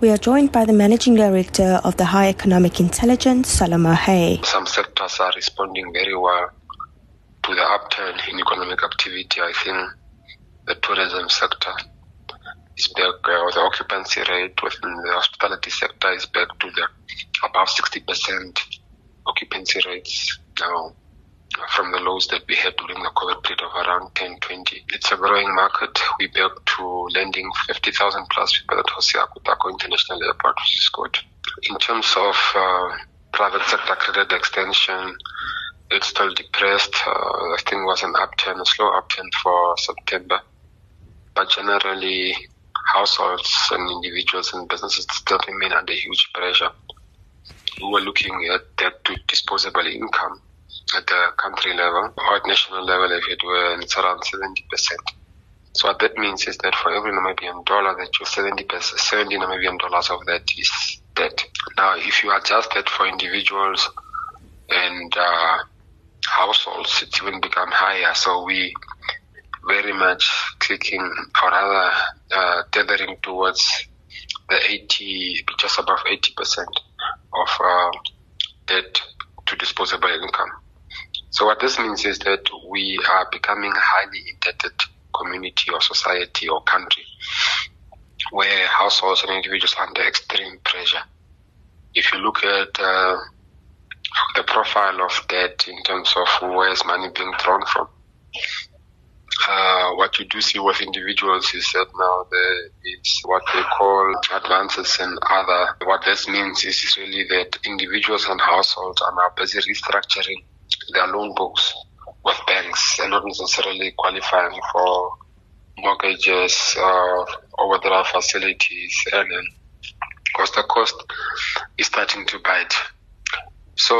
We are joined by the Managing Director of the Hei Economic Intelligence, Salomo Hei. Some sectors are responding very well to the upturn in economic activity. I think the tourism sector is back, uh, the occupancy rate within the hospitality sector is back to the above 60% occupancy rates now from the lows that we had during the COVID period of around 10, 20. It's a growing market. We back to landing 50,000 plus people at Hosea Kutako International Airport, which is good. In terms of uh, private sector credit extension, it's still depressed. Uh, I think was an upturn, a slow upturn for September. But generally, households and individuals and businesses still remain under huge pressure. We were looking at debt to disposable income at the country level or at national level if it were, it's around 70%. So what that means is that for every Namibian dollar that you 70 70 Namibian dollars of that is debt. Now, if you adjust that for individuals and uh, households, it even become higher. So we very much clicking or rather uh, tethering towards the 80, just above 80% of uh, debt to disposable income. So what this means is that we are becoming a highly indebted community or society or country where households and individuals are under extreme pressure. If you look at uh, the profile of debt in terms of where is money being drawn from, uh, what you do see with individuals is that now there is what they call advances and other. What this means is really that individuals and households are now busy restructuring their loan books with banks and not necessarily qualifying for mortgages, uh, overdraft facilities, and then cost the cost is starting to bite. So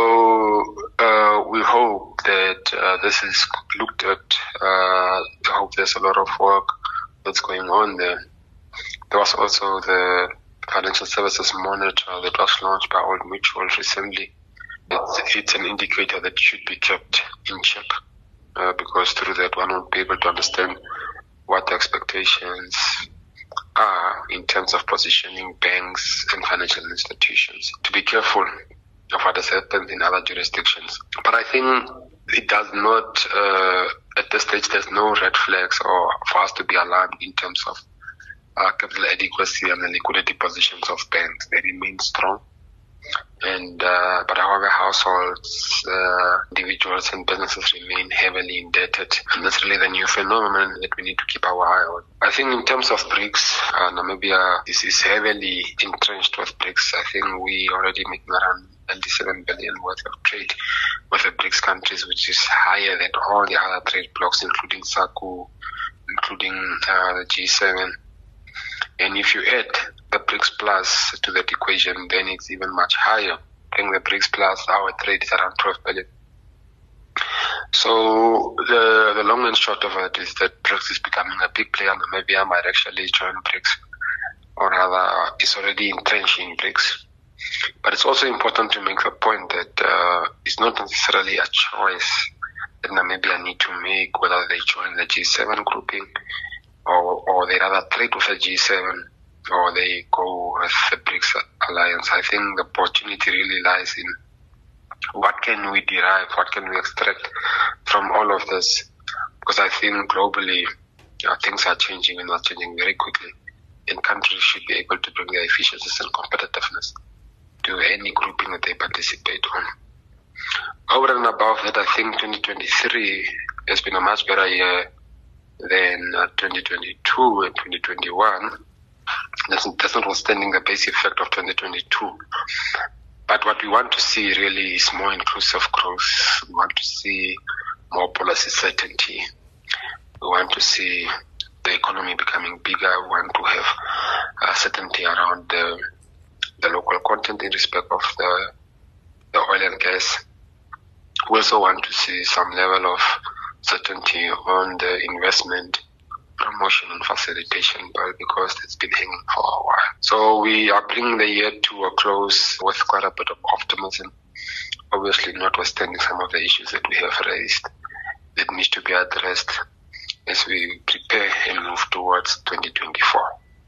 uh, we hope that uh, this is looked at. Uh, I hope there's a lot of work that's going on there. There was also the financial services monitor that was launched by Old Mutual recently it's, an indicator that should be kept in check uh, because through that one will be able to understand what the expectations are in terms of positioning banks and financial institutions. To be careful of what has happened in other jurisdictions. But I think it does not, uh, at this stage, there's no red flags or for us to be alarmed in terms of uh, capital adequacy and the liquidity positions of banks. They remain strong. And uh, but however, households, uh, individuals, and businesses remain heavily indebted, and that's really the new phenomenon that we need to keep our eye on. I think in terms of BRICS, uh, Namibia is, is heavily entrenched with BRICS. I think we already make around 97 billion worth of trade with the BRICS countries, which is higher than all the other trade blocs, including SACU, including uh, the G7. And if you add the BRICS Plus to that equation, then it's even much higher. I think the BRICS Plus, our trade is around 12 billion. So the the long and short of it is that BRICS is becoming a big player. And maybe I might actually join BRICS, or rather, is already entrenched in BRICS. But it's also important to make the point that uh, it's not necessarily a choice that Namibia need to make whether they join the G7 grouping or, or they rather trade with the G7 or they go with the BRICS alliance. I think the opportunity really lies in what can we derive, what can we extract from all of this. Because I think globally uh, things are changing and are changing very quickly. And countries should be able to bring their efficiencies and competitiveness to any grouping that they participate on. Over and above that, I think 2023 has been a much better year than uh, 2022 and 2021. That's, that's notwithstanding the base effect of 2022. But what we want to see really is more inclusive growth. We want to see more policy certainty. We want to see the economy becoming bigger. We want to have uh, certainty around the, the local content in respect of the, the oil and gas. We also want to see some level of certainty on the investment promotion and facilitation bill because it's been hanging for a while. So we are bringing the year to a close with quite a bit of optimism. Obviously, notwithstanding some of the issues that we have raised that need to be addressed as we prepare and move towards 2024.